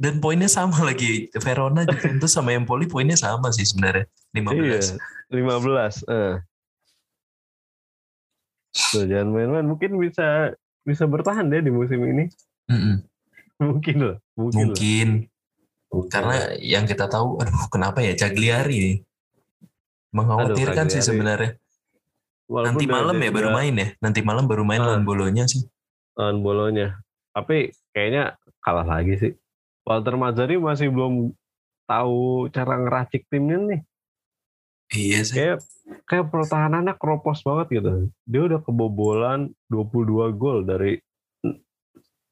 dan poinnya sama lagi. Verona, Juventus sama Empoli poinnya sama sih sebenarnya. 15. Iya, 15. Eh. Tuh, jangan main-main. Mungkin bisa bisa bertahan deh di musim ini. Mungkin loh. Mungkin. loh. Mungkin Mungkin karena loh. yang kita tahu, aduh kenapa ya Cagliari nih mengkhawatirkan sih sebenarnya. Walaupun Nanti malam ya baru main ya. Nanti malam baru main Ah. lawan Bolonya sih. lawan bolonya. Tapi kayaknya kalah lagi sih. Walter Mazzari masih belum tahu cara ngeracik timnya nih. Iya sih. Kayak kayak pertahanannya kropos banget gitu. Dia udah kebobolan 22 gol dari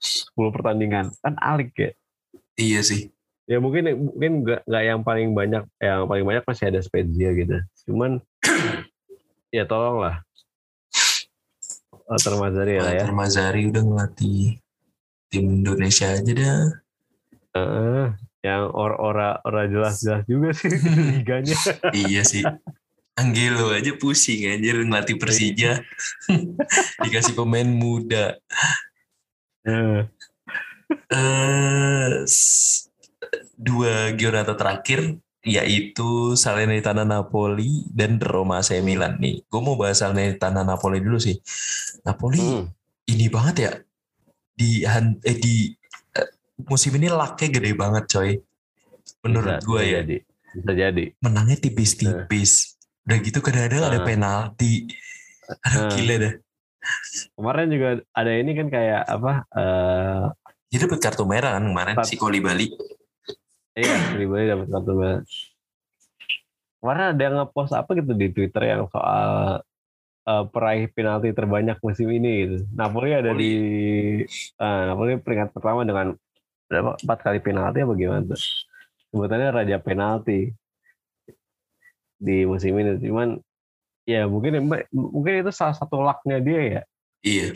10 pertandingan. Kan alik ya. Iya sih. Ya mungkin mungkin nggak nggak yang paling banyak, yang paling banyak masih ada Spezia gitu. Cuman ya tolonglah Walter Mazzari lah ya. Walter Mazzari udah ngelatih tim Indonesia aja dah. Heeh, yang or ora ora jelas-jelas juga sih liganya. iya sih. Anggelo aja pusing anjir ngelatih Persija. Dikasih pemain muda. Heeh. Eh dua giornata terakhir yaitu Salernitana Napoli dan Roma AC Milan nih. Gue mau bahas Salernitana Napoli dulu sih. Napoli Hmm. ini banget ya di eh, di eh, musim ini laknya gede banget coy. Menurut gue ya Jadi. Bisa jadi. menangnya tipis-tipis. Udah gitu kadang-kadang ada Nah. penalti. Aduh Nah. gila dah. Kemarin juga ada ini kan kayak apa? eh Dia dapat kartu merah kan kemarin si Koli Bali. Iya, Ribéry dapat kartu merah. Kemarin ada yang ngepost apa gitu di Twitter yang soal eh, peraih penalti terbanyak musim ini gitu. Napoli ada Napoli. di eh, Napoli peringkat pertama dengan berapa empat kali penalti apa gimana tuh? Sebutannya raja penalti di musim ini. Cuman ya mungkin mungkin itu salah satu lucknya dia ya. Iya.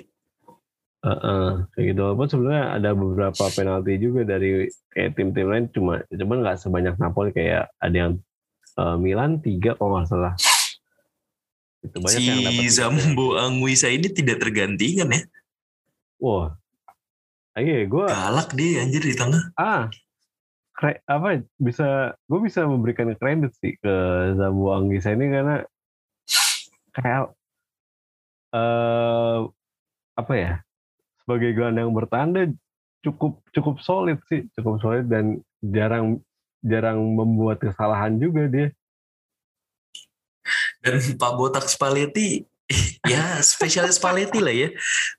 Kayak gitu. Walaupun sebenarnya ada beberapa penalti juga dari kayak tim-tim lain cuma cuman nggak sebanyak Napoli kayak ada yang eh, Milan tiga kalau nggak salah. Itu banyak yang dapat si Zambo Anguissa ini tidak tergantikan ya. Wah. Ah, Iya, gue Galak dia anjir di tengah. ah kre, apa bisa gue bisa memberikan kredit sih ke Zambo Anggisa ini karena kayak eh apa ya sebagai gelandang bertanda cukup cukup solid sih cukup solid dan jarang jarang membuat kesalahan juga dia Dan Pak Botak Spalletti ya spesialis Spalletti lah ya.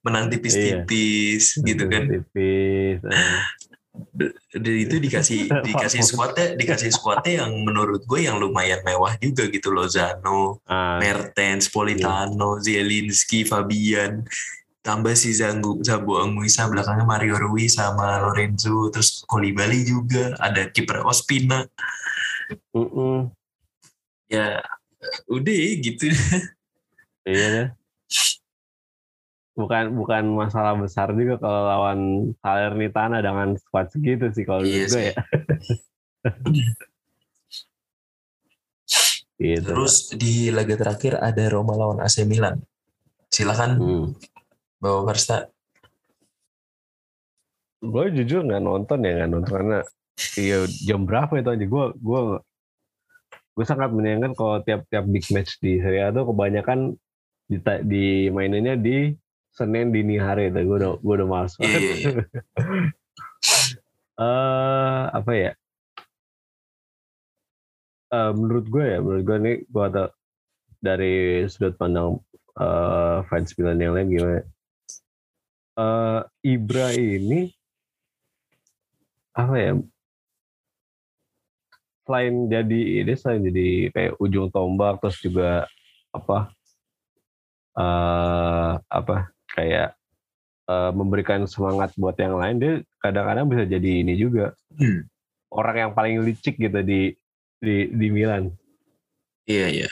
Menang tipis-tipis gitu kan. tipis eh. Dan itu dikasih dikasih squadnya dikasih squadnya yang menurut gue yang lumayan mewah juga gitu Lozano, ah, Mertens, Politano, Zielinski, Fabian. Tambah si Zanggu, Zambo Anguissa belakangnya Mario Rui sama Lorenzo terus Kolibali juga ada kiper Ospina mm-mm. ya udah gitu Iya deh. Bukan bukan masalah besar juga kalau lawan Salernitana dengan squad segitu sih kalau gue sih. ya. gitu. Terus di laga terakhir ada Roma lawan AC Milan. Silakan Hmm. Bawa Versta. Gue jujur nggak nonton ya nggak nonton karena iya jam berapa itu aja gue gue gue sangat menyayangkan kalau tiap-tiap big match di Serie A tuh kebanyakan di, di mainannya di Senin dini hari itu gue udah gue udah males Iya, banget. iya, iya. eh apa ya? Eh, menurut gue ya, menurut gue nih gue ada dari sudut pandang eh, fans Milan yang lain gimana? Eh, Ibra ini apa ya? Selain jadi ini, selain jadi kayak ujung tombak, terus juga apa? eh apa kayak eh, memberikan semangat buat yang lain dia kadang-kadang bisa jadi ini juga Hmm. orang yang paling licik gitu di di di Milan. Iya, iya.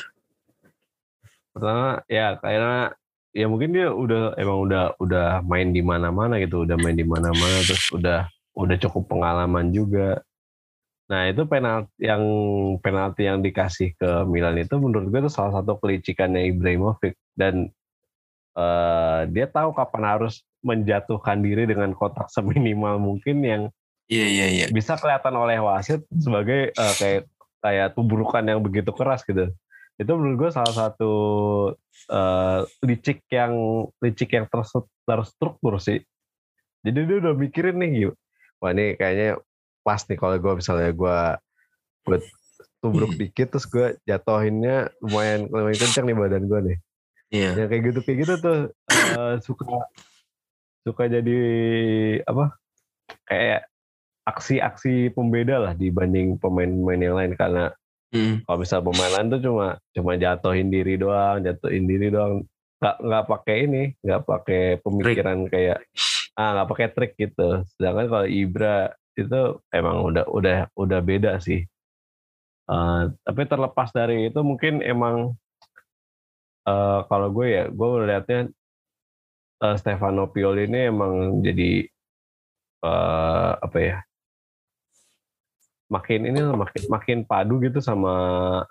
Pertama ya karena ya mungkin dia udah emang udah udah main di mana-mana gitu, udah main di mana-mana terus udah udah cukup pengalaman juga. Nah itu penalti yang penalti yang dikasih ke Milan itu menurut gue itu salah satu kelicikannya Ibrahimovic dan eh, dia tahu kapan harus menjatuhkan diri dengan kotak seminimal mungkin yang Iya, iya, iya. bisa kelihatan oleh wasit sebagai eh, kayak kayak tubrukan yang begitu keras gitu. Itu menurut gue salah satu eh, licik yang licik yang terstruktur sih. Jadi dia udah mikirin nih, gitu. wah ini kayaknya pas nih kalau gue misalnya gue gue tubruk Hmm. dikit terus gue jatohinnya lumayan lumayan kencang nih badan gue nih. Iya. Yang kayak gitu kayak gitu tuh eh, suka suka jadi apa kayak aksi-aksi pembeda lah dibanding pemain-pemain yang lain karena Hmm. kalau misal pemain lain tuh cuma cuma jatuhin diri doang jatuhin diri doang. Nggak nggak pakai ini nggak pakai pemikiran kayak ah nggak pakai trik gitu. Sedangkan kalau Ibra itu emang udah udah udah beda sih. Eh, tapi terlepas dari itu mungkin emang eh, kalau gue ya gue lihatnya eh, Stefano Pioli ini emang jadi eh, apa ya makin ini makin makin padu gitu sama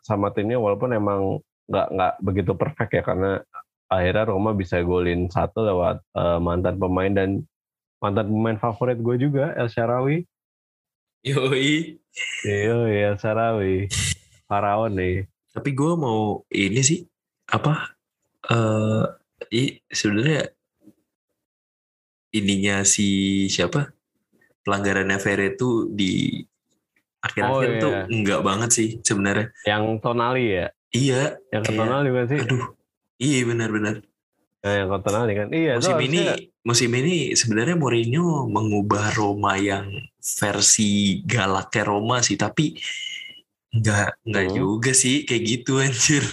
sama timnya walaupun emang nggak nggak begitu perfect ya karena akhirnya Roma bisa golin satu lewat eh, mantan pemain dan mantan pemain favorit gue juga El Sharawi Yoi. iya El Sharawi Faraon nih Tapi gue mau ini sih apa? eh i sebenarnya ininya si siapa? Pelanggarannya Ferre tuh di akhir-akhir Oh, tuh iya. enggak banget sih sebenarnya. yang Tonali ya Iya, yang Kayak- Tonali bukan sih aduh. Iya benar-benar. Nah, yang Tonali kan iya musim ini harusnya- musim ini sebenarnya Mourinho mengubah Roma yang versi galaknya Roma sih tapi nggak nggak Hmm. juga sih kayak gitu anjir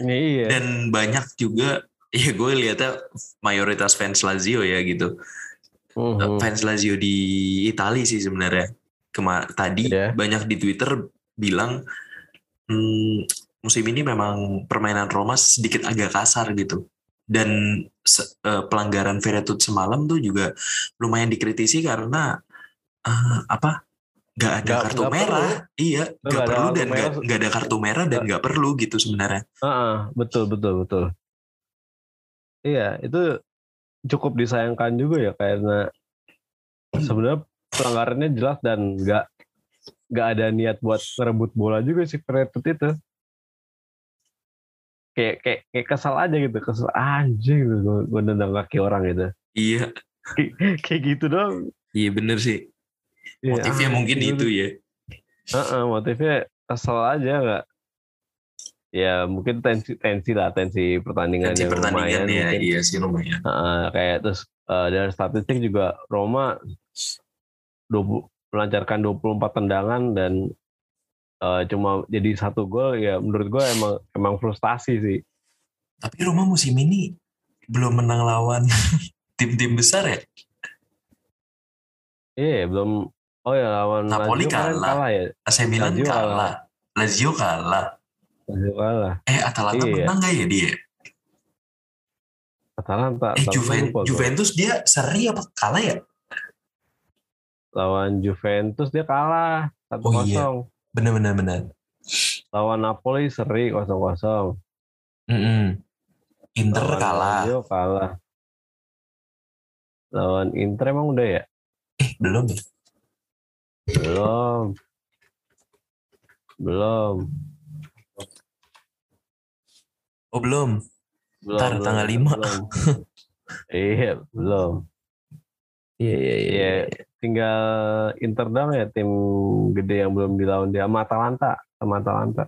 iya dan banyak juga ya gue lihatnya mayoritas fans Lazio ya gitu Mhm. fans Lazio di Italia sih sebenarnya Kema tadi Iya. banyak di Twitter bilang "Hmm, musim ini memang permainan Roma sedikit agak kasar gitu. Dan eh, pelanggaran Veretout semalam tuh juga lumayan dikritisi karena eh, apa nggak ada Nggak- kartu nggak merah. iya Nggak perlu kartu dan nggak nggak ada kartu merah dan nggak perlu gitu sebenarnya. Heeh, betul betul betul. Iya, itu cukup disayangkan juga ya karena sebenarnya pelanggarannya jelas dan nggak nggak ada niat buat ngerebut bola juga sih Peretut itu. Kayak kayak kayak kesal aja gitu, kesal anjing gue, gue nendang kaki orang gitu. iya kayak gitu dong. iya bener sih Ya, motifnya mungkin anjing, itu ya Heeh, motifnya kesel aja nggak. Ya mungkin tensi tensi lah tensi pertandingan Tensi yang lumayan. pertandingannya mungkin. iya sih lumayan Heeh, kayak terus eh, dari statistik juga Roma 20, melancarkan 24 tendangan dan eh, cuma jadi satu gol ya menurut gue emang emang frustasi sih. Tapi Roma musim ini belum menang lawan tim-tim besar ya. Iya belum oh ya lawan Napoli Lazio kalah. kalah ya. AC Milan Lazio kalah. kalah. Lazio kalah. Lazio kalah. Eh Atalanta Iya. menang gak ya dia? Atalanta, Eh Atalanta Juven- lupa gua. Juventus dia seri apa kalah ya? Lawan Juventus dia kalah 1-0. Oh iya. Bener-bener bener. Lawan Napoli seri 0-0. Mm-mm. Inter Lawan kalah. Lazio kalah. Lawan Inter emang udah ya? Eh belum ya? Belum. Belum. Oh belum. Belum. Ntar, belum, tanggal lima. belum. iya, belum. Iya iya Iya, tinggal Inter doang ya tim gede yang belum dilawan dia sama Atalanta, sama Atalanta.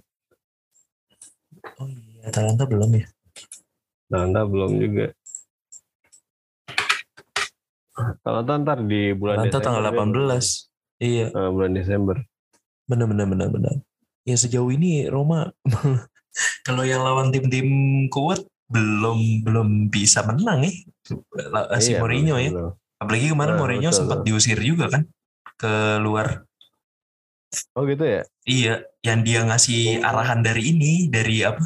Oh iya Atalanta belum ya? Atalanta belum juga. Atalanta ntar di bulan Atalanta tanggal Desember dia. 18. Iya. Eh, bulan Desember. benar benar benar benar ya sejauh ini Roma kalau yang lawan tim-tim kuat belum belum bisa menang ya si Iya, Mourinho ya belum. Apalagi kemarin Nah, Mourinho betul, sempat betul. diusir juga kan ke luar Oh gitu ya? iya yang dia ngasih Oh. arahan dari ini dari apa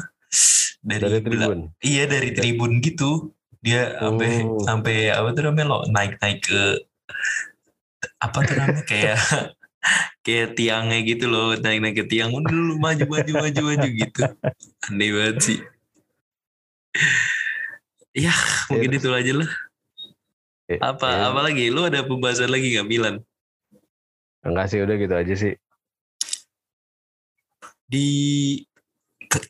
dari, Dari tribun. iya dari tribun gitu dia sampai Oh. sampai apa tuh namanya lo naik naik ke apa tuh namanya kayak kayak tiangnya gitu loh naik naik ke tiang udah lu maju maju maju maju gitu aneh banget sih ya mungkin Iya. itu aja lah apa iya. apa lagi lu ada pembahasan lagi nggak Milan Enggak sih, udah gitu aja sih. di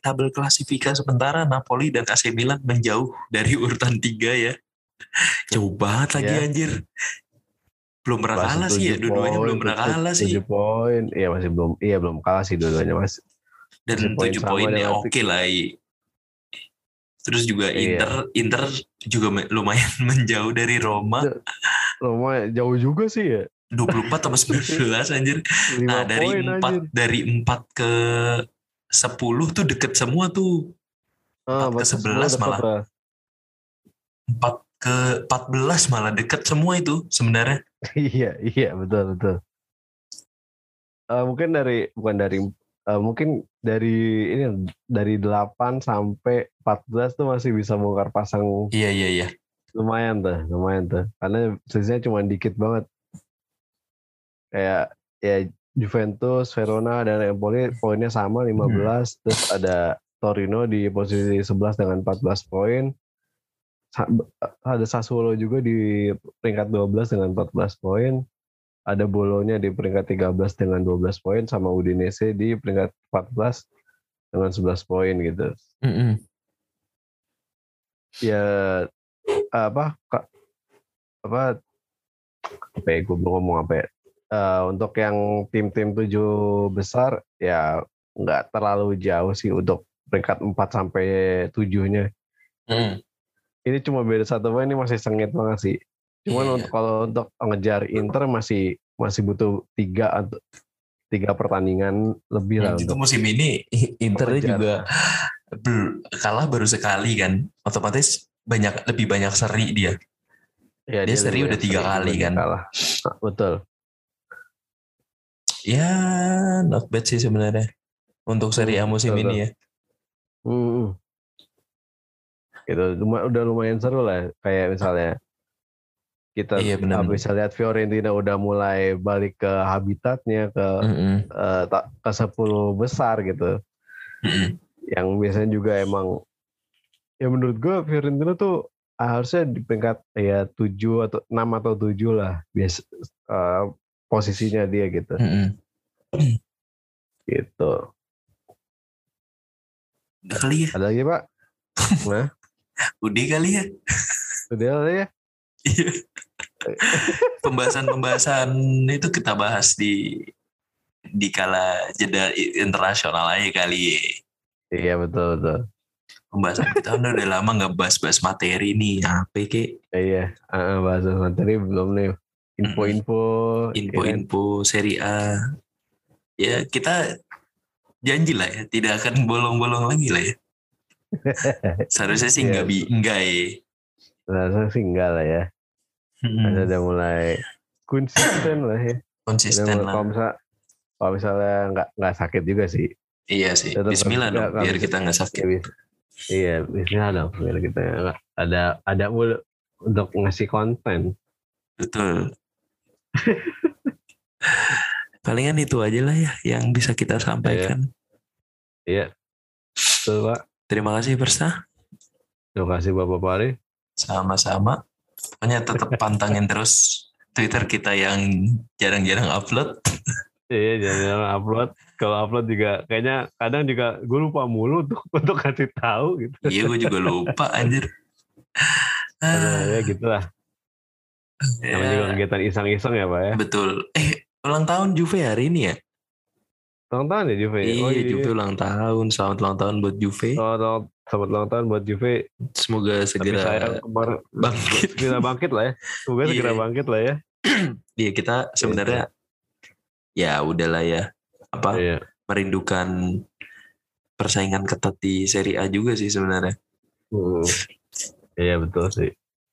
tabel klasifikasi sementara Napoli dan AC Milan menjauh dari urutan tiga ya jauh banget lagi Ya. anjir belum pernah Masih kalah sih ya dua-duanya belum pernah kalah sih tujuh poin. Iya masih belum. Iya belum kalah sih dua-duanya mas. dan tujuh poin tujuh sama poin ya dengan oke lah i. terus juga Iya. Inter Inter juga lumayan menjauh dari Roma Lumayan jauh juga sih ya. 24 tambah 19 anjir nah dari poin empat anjir. dari empat ke 10 tuh deket semua tuh Ah, empat ke batas 11 semua malah. lah. 4 ke 14 malah deket semua itu sebenarnya iya, iya betul betul. Eh, mungkin dari bukan dari eh, mungkin dari ini dari 8 sampai 14 tuh masih bisa bongkar pasang iya iya iya lumayan tuh, lumayan tuh. Karena selisihnya cuma dikit banget. kayak ya Juventus, Verona dan Empoli poinnya sama 15 terus ada Torino di posisi 11 dengan 14 poin. Ada Sassuolo juga di peringkat 12 dengan 14 poin. Ada Bolonya di peringkat 13 dengan 12 poin sama Udinese di peringkat 14 dengan 11 poin gitu. Mm-mm. Ya apa Kak, apa apa ya gue ngomong apa ya Eh, untuk yang tim-tim tujuh besar ya nggak terlalu jauh sih untuk peringkat 4 sampai tujuhnya Hmm. ini cuma beda satu poin ini masih sengit banget sih cuman Iya. untuk kalau untuk ngejar Inter masih masih butuh tiga atau tiga pertandingan lebih lah itu untuk musim ini Mengejar. juga kalah baru sekali kan otomatis banyak lebih banyak seri dia ya, dia seri lebih udah tiga sering kali kan. kalah Nah, betul ya not bad sih sebenarnya untuk seri A Hmm, musim betul, ini ya Hmm. Gitu, udah lumayan seru lah. Kayak misalnya kita Iya, benar, ah, benar. bisa lihat Fiorentina udah mulai balik ke habitatnya ke Mm-mm. eh, tak- ke 10 besar gitu. Mm-mm. Yang biasanya juga emang ya menurut gue Fiorentina tuh harusnya di peringkat ya 7 atau 6 atau 7 lah biasa eh, posisinya dia gitu. Mm-mm. Gitu. udah kali ya Ada lagi, Pak? Nah, udah kali ya udah lah ya. Iya. Pembahasan-pembahasan itu kita bahas di di kala jeda internasional aja kali ya. Iya, betul betul. Pembahasan kita kan udah lama nggak bahas-bahas materi nih. Apa ke Ya, iya, uh, bahasa materi belum nih. Info-info, info-info seri A. Ya kita janji lah ya, tidak akan bolong-bolong lagi lah ya. Seharusnya sih Iya. nggak bi enggak ya. Rasa sih enggak lah ya. Hmm, Ada udah mulai konsisten lah ya. Konsisten lah. Kalau misal, kalau misalnya nggak nggak sakit juga sih. Iya sih. Tetap Bismillah harus dong, juga, biar kita nggak sakit. Ya, iya, bismillah dong. Biar kita nggak- ada ada mulu untuk ngasih konten. Betul. Palingan itu aja lah ya yang bisa kita sampaikan. Iya. Betul, Pak. Terima kasih Persa. Terima kasih Bapak Pari. Sama-sama. Pokoknya tetap pantangin terus Twitter kita yang jarang-jarang upload. Iya, jangan upload. Kalau upload juga kayaknya kadang juga gue lupa mulu untuk untuk kasih tahu gitu. Iya gue juga lupa anjir. Aduh, ya gitu lah. Ya, Namanya juga kegiatan iseng-iseng ya Pak ya. betul. Eh ulang tahun Juve hari ini ya? Ulang tahun ya Juve? Iya, Oh, Juve ulang tahun. Selamat ulang tahun buat Juve. Selamat, selamat ulang tahun buat Juve. Semoga Tapi segera sayang kemarin bangkit. segera bangkit lah ya. Semoga Iya. segera bangkit lah ya. Iya kita sebenarnya ya udahlah ya. Apa Iya. merindukan persaingan ketat di Serie A juga sih sebenarnya. Hmm. Iya betul sih.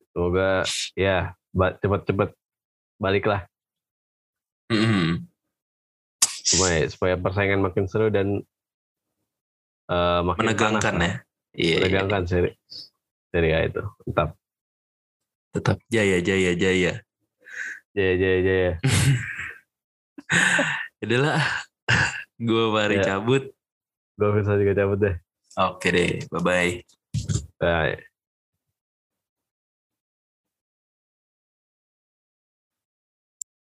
Semoga ya ba- cepet-cepet balik lah. Mm-mm. Supaya, supaya persaingan makin seru dan eh, makin Menegangkan panas ya. Lah. Iya, iya. Menegangkan seri seri A itu. Mantap. tetap jaya jaya jaya. Jaya jaya jaya. Adalah gue mari Ya. cabut. Gue bisa juga cabut deh. Oke deh, bye bye. Bye.